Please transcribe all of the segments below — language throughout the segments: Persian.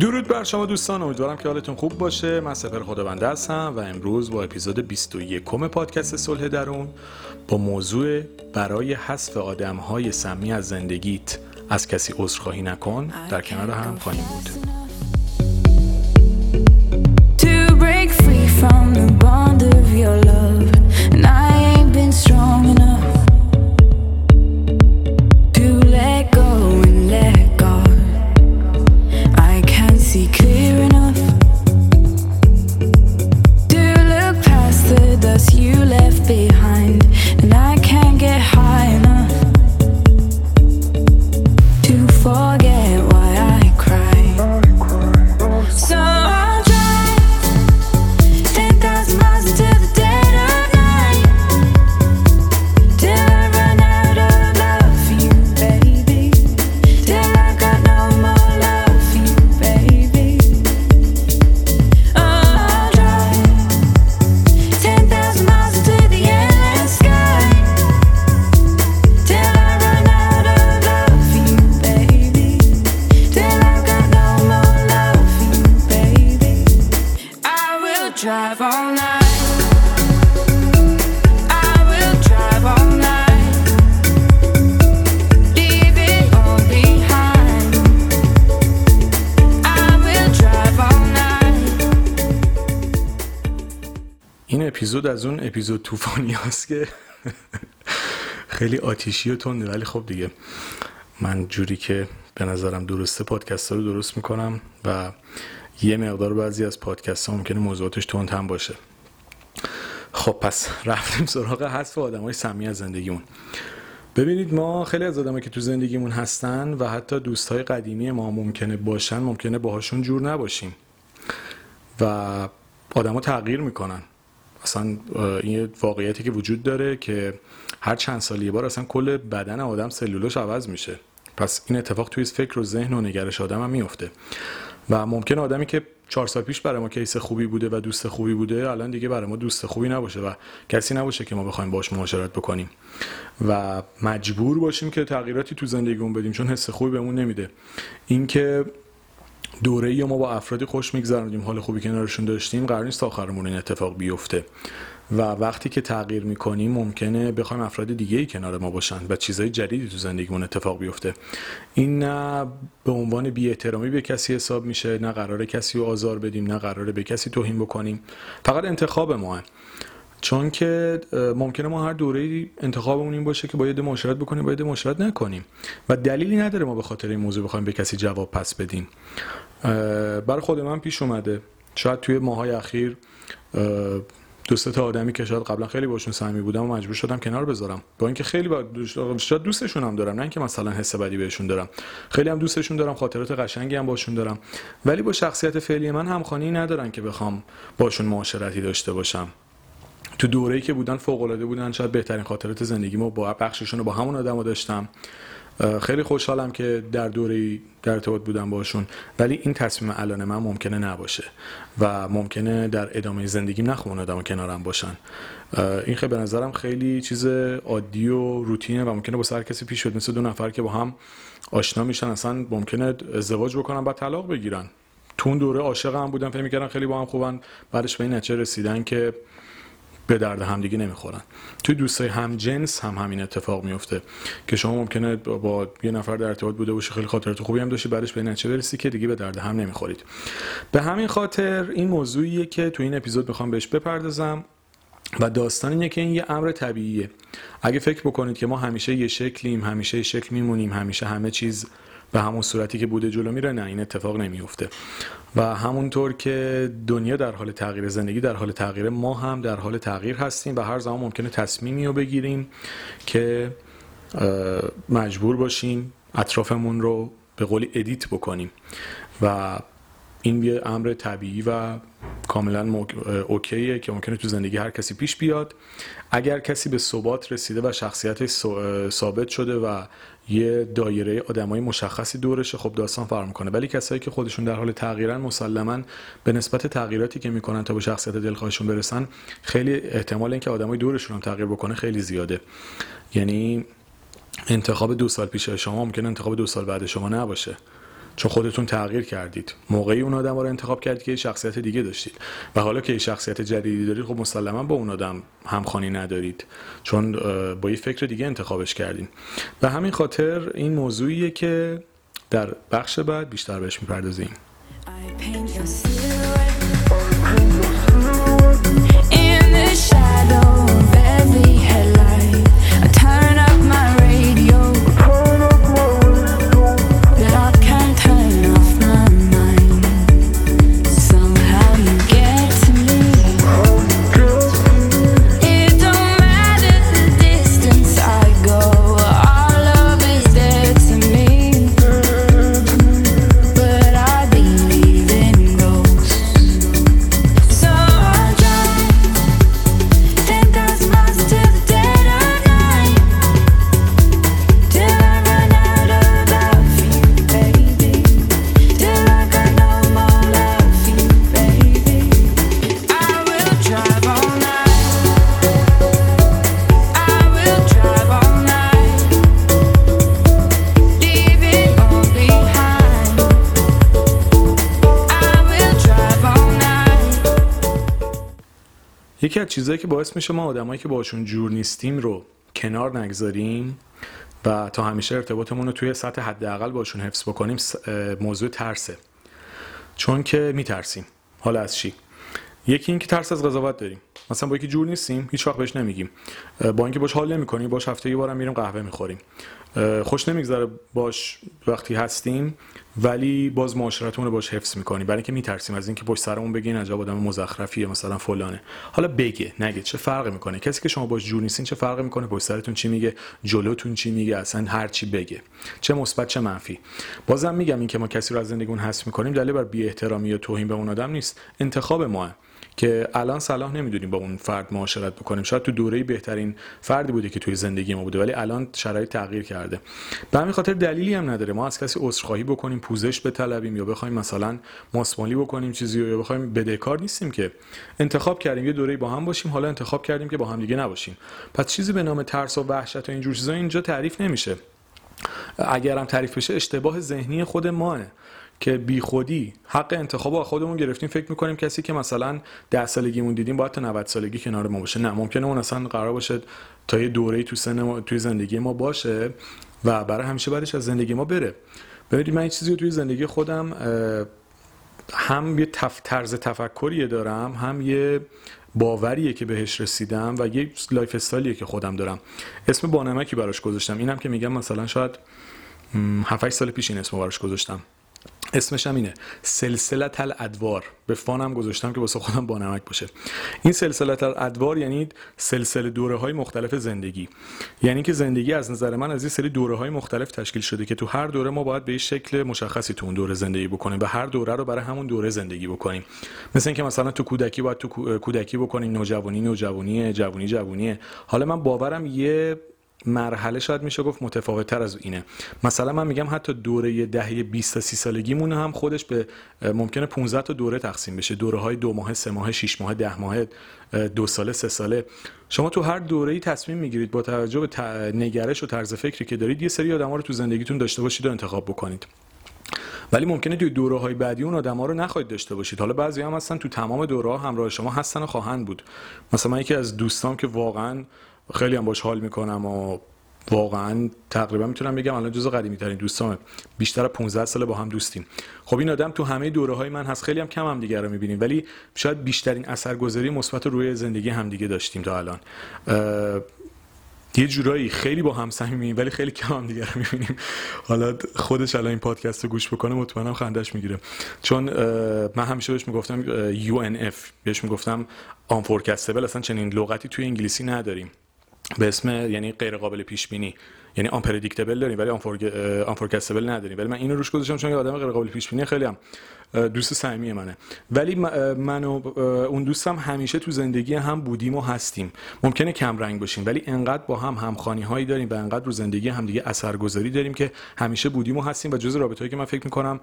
درود بر شما دوستان امیدوارم که حالتون خوب باشه. من سپر خداونده هستم و امروز با اپیزود 21 پادکست صلح درون با موضوع برای حذف آدم های سمی از زندگیت از کسی عذرخواهی نکن. در کنار هم خواهیم بود. اپیزود از اون اپیزود طوفانی هست که خیلی آتیشی و تنده ولی خب دیگه من جوری که به نظرم درسته پادکست رو درست می‌کنم و یه مقدار بعضی از پادکست ها ممکنه موضوعاتش تند هم باشه. خب پس رفتیم سراغ حذف آدم های سمی از زندگیمون. ببینید ما خیلی از آدمایی که تو زندگیمون هستن و حتی دوستای قدیمی ما ممکنه باشن ممکنه باهاشون جور نباشیم و آدما تغییر می‌کنن. اصلا این واقعیتی که وجود داره که هر چند سال یه بار اصلا کل بدن آدم سلولوش عوض میشه. پس این اتفاق توی فکر و ذهن و نگرش آدم هم میفته و ممکن آدمی که چهار سال پیش برای ما کیس خوبی بوده و دوست خوبی بوده الان دیگه برای ما دوست خوبی نباشه و کسی نباشه که ما بخوایم باش معاشرت بکنیم. و مجبور باشیم که تغییراتی تو زندگیمون بدیم چون حس خوبی بهمون نمیده. اینکه دوره یا ما با افرادی خوش میگذروندیم حال خوبی کنارشون داشتیم قرار نیست آخرمون این اتفاق بیفته. و وقتی که تغییر می‌کنیم ممکنه بخوایم افراد دیگه ای کنار ما باشن و چیزهای جدیدی تو زندگیمون اتفاق بیفته. این نه به عنوان بی احترامی به کسی حساب میشه نه قرار کسی رو آزار بدیم نه قراره به کسی توهین بکنیم. فقط انتخاب ماه. چون که ممکنه ما هر دوره انتخابمون این باشه که باید معاشرت بکنیم باید معاشرت نکنیم. و دلیلی نداره ما به خاطر این موضوع بخوایم به کسی جواب پس بدیم. برای خود من پیش اومده. شاید توی ماهای اخیر دو تا آدمی که شاید قبلا خیلی باشون صمیمی بودم و مجبور شدم کنار بذارم. با اینکه خیلی با شاید دوستشون هم دارم نه اینکه مثلا حس بدی بهشون دارم. خیلی هم دوستشون دارم خاطرات قشنگی هم باشون دارم. ولی با شخصیت فعلی من همخوانی ندارن که بخوام باشون معاشرتی داشته باشم. تو دوره‌ای که بودن فوق العاده بودن شاید بهترین خاطرات زندگیمو با بخششون رو با همون آدمو داشتم. خیلی خوشحالم که در دوره در ارتباط بودم باشون ولی این تصمیم الان من ممکنه نباشه و ممکنه در ادامه زندگی نخوام آدم کنارم باشن. این خیلی به نظرم خیلی چیز عادی و روتینه و ممکنه با سر کسی پیش شد مثل دو نفر که با هم آشنا میشن. اصلا ممکنه ازدواج بکنن بعد طلاق بگیرن. تو اون دوره عاشق هم بودن فکر می‌کردن خیلی با هم خوبن. بعدش به این نتیجه رسیدن که به درد همدیگه نمی‌خورن. توی دوستای هم جنس هم همین اتفاق میفته که شما ممکنه با یه نفر در ارتباط بوده باشی خیلی خاطرات خوبی هم داشتی بعدش به نتیجه برسی که دیگه به درد هم نمی‌خورید. به همین خاطر این موضوعیه که تو این اپیزود می‌خوام بهش بپردازم و داستان اینه که این یه امر طبیعیه. اگه فکر بکنید که ما همیشه یه شکلیم همیشه یه شکل میمونیم همیشه همه چیز به همون صورتی که بوده جلو میره نه این اتفاق نمیفته. و همونطور که دنیا در حال تغییر زندگی در حال تغییر ما هم در حال تغییر هستیم و هر زمان ممکنه تصمیمی رو بگیریم که مجبور باشیم اطرافمون رو به قولی ادیت بکنیم. و این یه امر طبیعی و کاملا اوکیه که ممکنه تو زندگی هر کسی پیش بیاد. اگر کسی به ثبات رسیده و شخصیت ثابت شده و یه دایره آدمای مشخصی دورشه خب داستان فرق می‌کنه. ولی کسایی که خودشون در حال تغییرن مسلما به نسبت تغییراتی که می‌کنن تا به شخصیت دلخواهشون برسن خیلی احتمال اینکه آدمای دورشون هم تغییر بکنه خیلی زیاده. یعنی انتخاب دو سال پیش شما ممکن انتخاب دو سال بعد شما نباشه. چون خودتون تغییر کردید. موقعی اون آدم رو انتخاب کردید که یه شخصیت دیگه داشتید. و حالا که یه شخصیت جدیدی دارید خب مسلما با اون آدم همخوانی ندارید. چون با یه فکر دیگه انتخابش کردین. و همین خاطر این موضوعیه که در بخش بعد بیشتر بهش می‌پردازیم. یکی از چیزهایی که باعث میشه ما آدمایی که باشون جور نیستیم رو کنار نگذاریم و تا همیشه ارتباطمون رو توی سطح حداقل باشون حفظ بکنیم موضوع ترسه. چون که میترسیم. حالا از چی؟ یکی این که ترس از قضاوت داریم. مثلا با یکی جور نیستیم هیچ وقت بهش نمیگیم. با اینکه باش حال نمی‌کنیم باش هفته یه بارم میریم قهوه می‌خوریم. خوش نمیگذره باش وقتی هستیم ولی باز معاشرتمون رو باش حفظ می‌کنیم. برای اینکه میترسیم از اینکه پشت سرمون بگین عجب آدم مزخرفیه مثلا فلانه. حالا بگه نگه چه فرقی می‌کنه؟ کسی که شما باش جور نیستین چه فرقی می‌کنه؟ پشت سرتون چی میگه؟ جلوتون چی میگه؟ اصلا هر چی بگه. چه مثبت چه منفی. بازم میگم اینکه ما کسی رو از زندگیمون حذف می‌کنیم دلیل بر بی احترامی یا توهین به اون آدم نیست. انتخاب ماه که الان صلاح نمی‌دونیم با اون فرد معاشرت بکنیم. شاید تو دوره بهترین فردی بوده که توی زندگی ما بوده ولی الان شرایط تغییر کرده. به همین خاطر دلیلی هم نداره. ما از کسی عذرخواهی بکنیم پوزش بطلبیم یا بخوایم مثلا ماسمالی بکنیم چیزی یا بخوایم بدهکار نیستیم که انتخاب کردیم. یه دوره با هم باشیم حالا انتخاب کردیم که با هم دیگه نباشیم. پس چیزی به نام ترس و وحشت و اینجور چیزا اینجا تعریف نمیشه. اگر هم تعریف بشه اشتباه ذهنی خود ماه. که بیخودی حق انتخاب خودمون گرفتیم. فکر می‌کنیم کسی که مثلا ده سالگیمون دیدیم باید تا 90 سالگی کنار ما باشه. نه ممکنه اون اصلا قرار باشه تا یه دوره تو سن توی زندگی ما باشه و برای همیشه بعدش از زندگی ما بره. ببینید من این چیزی رو توی زندگی خودم هم یه تف... طرز تفکریه دارم هم یه باوریه که بهش رسیدم و یه lifestyle یه که خودم دارم. اسم بانمکی براش گذاشتم. اینم که میگم مثلا شاید 7 سال پیش این اسم براش گذاشتم. اسمش هم اینه سلسلت الادوار. به fun م گذاشتم که واسه خودم با نمک باشه. این سلسلت الادوار یعنی سلسله دوره های مختلف زندگی. یعنی که زندگی از نظر من از این سری دوره های مختلف تشکیل شده که تو هر دوره ما باید به شکل مشخصی تو اون دوره زندگی بکنیم و هر دوره رو برای همون دوره زندگی بکنیم. مثل اینکه مثلا تو کودکی باید تو کودکی بکنیم نوجوانی نوجوانی جوانی جوونیه. حالا من باورم یه مرحله شاید میشه گفت متفاوت تر از اینه. مثلا من میگم حتی دوره دهه 20 تا 30 سالگیمون هم خودش به ممکنه 15 تا دوره تقسیم بشه. دوره های دو ماه سه ماه 6 ماه ده ماه دو ساله سه ساله. شما تو هر دوره ای تصمیم می‌گیرید با توجه به نگرش و طرز فکری که دارید یه سری آدما رو تو زندگیتون داشته باشید و انتخاب بکنید. ولی ممکنه توی دوره های بعدی اون آدم ها رو نخواهید داشته باشید. حالا بعضی هم هستن تو تمام دوره ها همراه شما هستن و خواهند بود. مثلا من یکی از دوستام که واقعا خیلی هم باش حال می‌کنم و واقعا تقریبا می‌تونم بگم الان جزو قدیمی ترین دوستام بیشتر 15 ساله با هم دوستیم. خب این آدم تو همه دوره های من هست. خیلی هم کم هم دیگه رو می‌بینیم. ولی شاید بیشترین اثرگذاری مثبت روی زندگی هم دیگه داشتیم تا الان. یه جورایی خیلی با هم صمیمیم ولی خیلی کم هم دیگه رو می‌بینیم. حالا خودش الان این پادکست رو گوش بکنه مطمئنم خندش می‌گیره. چون من همیشه بهش می‌گفتم UNF بهش می‌گفتم آنفورکستبل اصلا چنین لغتی توی انگلیسی نداریم. به اسم یعنی غیر قابل پیش بینی یعنی آنپردیکتبل داریم ولی آنفورکستبل نداریم. ولی من اینو روش گذاشتم چون یه آدم غیر قابل پیش بینی خیلی دوست صمیمی منه. ولی من و اون دوستم همیشه تو زندگی هم بودیم و هستیم. ممکنه کم رنگ باشیم ولی انقدر با هم همخوانی هایی داریم و انقدر رو زندگی هم دیگه اثرگذاری داریم که همیشه بودیم و هستیم و جز رابطه هایی که من فکر می‌کنم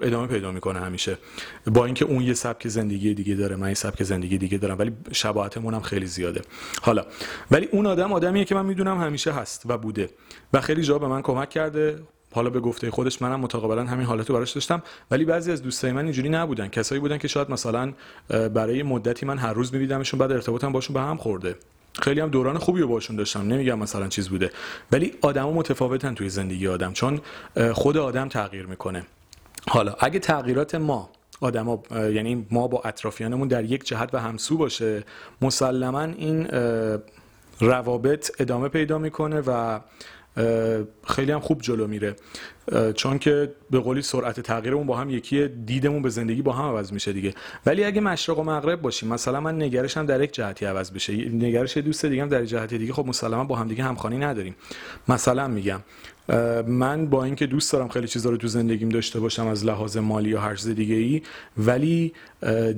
ادامه پیدا می‌کنه همیشه. با اینکه اون یه سبک زندگی دیگه داره من یه سبک زندگی دیگه دارم ولی شباهتمون هم خیلی زیاده. حالا ولی اون آدم آدمیه که من می‌دونم همیشه هست و بوده و خیلی جا به من کمک کرده. حالا به گفته خودش منم متقابلا همین حالت رو براش داشتم. ولی بعضی از دوستای من اینجوری نبودن. کسایی بودن که شاید مثلا برای مدتی من هر روز می‌دیدمشون بعد ارتباطم باشون به هم خورده. خیلی هم دوران خوبی رو باشون داشتم. نمیگم مثلا چیز بوده. ولی آدما متفاوتن توی زندگی آدم چون خود آدم تغییر می‌کنه. حالا اگه تغییرات ما آدما یعنی ما با اطرافیانمون در یک جهت و همسو باشه مسلما این روابط ادامه پیدا می‌کنه و خیلی هم خوب جلو میره. چون که به قولی سرعت تغییرمون با هم یکی دیدمون به زندگی با هم عوض میشه دیگه. ولی اگه مشرق و مغرب باشیم مثلا من نگرشم در یک جهتی عوض بشه. نگرش دوست دیگه هم در جهت دیگه خب مسلما با هم دیگه همخوانی نداریم. مثلا میگم من با اینکه دوست دارم خیلی چیزا رو تو زندگیم داشته باشم از لحاظ مالی یا هر چیز دیگه ای ولی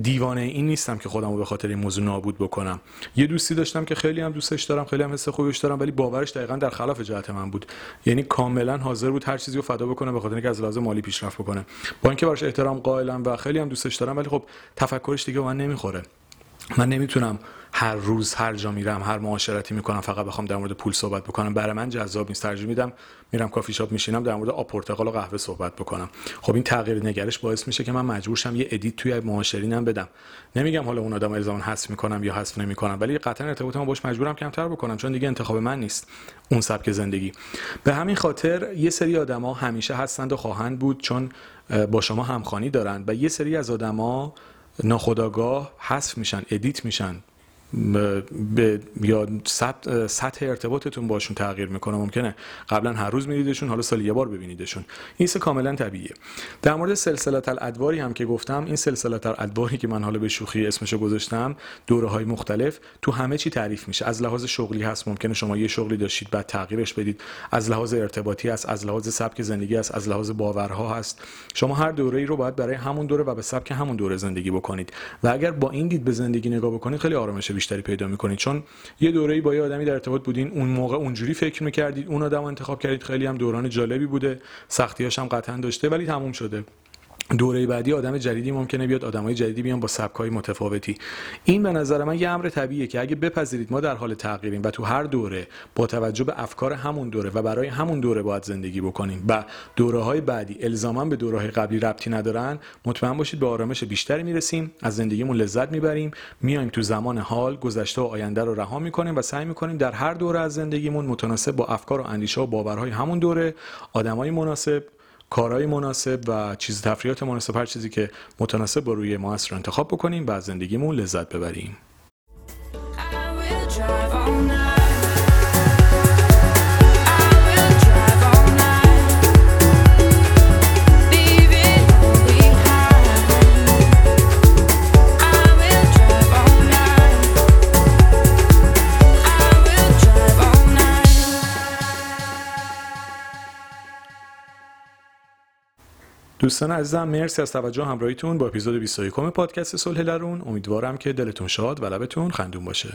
دیوانه این نیستم که خودم رو به خاطر این موضوع نابود بکنم. یه دوستی داشتم که خیلی هم دوستش دارم خیلی هم حس خوبش دارم ولی باورش دقیقا در خلاف جهت من بود. یعنی کاملا حاضر بود هر چیزی رو فدا بکنه به خاطر اینکه از لحاظ مالی پیشرفت بکنه. با اینکه براش احترام قائلم و خیلی هم دوستش دارم ولی خب تفکرش دیگه من نمی‌خوره. من نمی‌تونم هر روز هر جا میرم هر معاشرتی می‌کنم فقط بخوام در مورد پول صحبت بکنم. برای من جذاب نیست. ترجیح میدم میرم کافی شاپ میشینم در مورد آب پرتقال و قهوه صحبت بکنم. خب این تغییر نگرش باعث میشه که من مجبور شم یه edit توی معاشرینم بدم. نمیگم حالا اون آدم الزاما حذف می‌کنم یا حذف نمی‌کنم ولی قطعا ارتباطمو باش مجبورم کمتر بکنم چون دیگه انتخاب من نیست. اون سبک زندگی. به همین خاطر یه سری آدما همیشه هستند و خواهند بود چون با شما همخوانی دارند و یه سری از آدما ناخداگاه حذف میشن edit میشن. به یا سطح ارتباطتون باشون تغییر می‌کنه ممکنه قبلا هر روز میدیدشون حالا سال یه بار ببینیدشون. این کاملا طبیعیه. در مورد سلسله الادواری هم که گفتم این سلسله الادواری که من حالا به شوخی اسمشو گذاشتم دوره های مختلف تو همه چی تعریف میشه. از لحاظ شغلی هست ممکنه شما یه شغلی داشتید بعد تغییرش بدید. از لحاظ ارتباطی هست از لحاظ سبک زندگی هست از لحاظ باورها هست. شما هر دوره ای رو باید برای همون دوره و به سبک همون دوره زندگی بکنید. و اگر با این دید به زندگی نگاه بکنید خیلی آرامش بیشتری پیدا می‌کنید چون یه دوره‌ای با یه آدمی در ارتباط بودین اون موقع اونجوری فکر می‌کردید اون آدم انتخاب کردید خیلی هم دوران جالبی بوده سختیاش هم قطعا داشته ولی تموم شده. دوره بعدی آدم جدیدی ممکنه بیاد آدمای جدیدی بیان با سبکای متفاوتی. این به نظر من یه امر طبیعیه که اگه بپذیرید ما در حال تغییریم و تو هر دوره با توجه به افکار همون دوره و برای همون دوره باید زندگی بکنیم و دوره های بعدی الزاما به دوره های قبلی ربطی ندارن مطمئن باشید به آرامش بیشتری می‌رسیم از زندگیمون لذت می‌بریم میایم تو زمان حال گذشته و آینده رو رها می‌کنیم و سعی می‌کنیم در هر دوره از زندگیمون متناسب با افکار و اندیشه و باورهای همون دوره آدمای مناسب کارهای مناسب و چیز تفریحات مناسب هر چیزی که متناسب با روی ما رو انتخاب بکنیم و از زندگیمون لذت ببریم. دوستان عزیزم مرسی از توجه همراهیتون با اپیزود 21 پادکست صلح درون. امیدوارم که دلتون شاد و لبتون خندون باشه.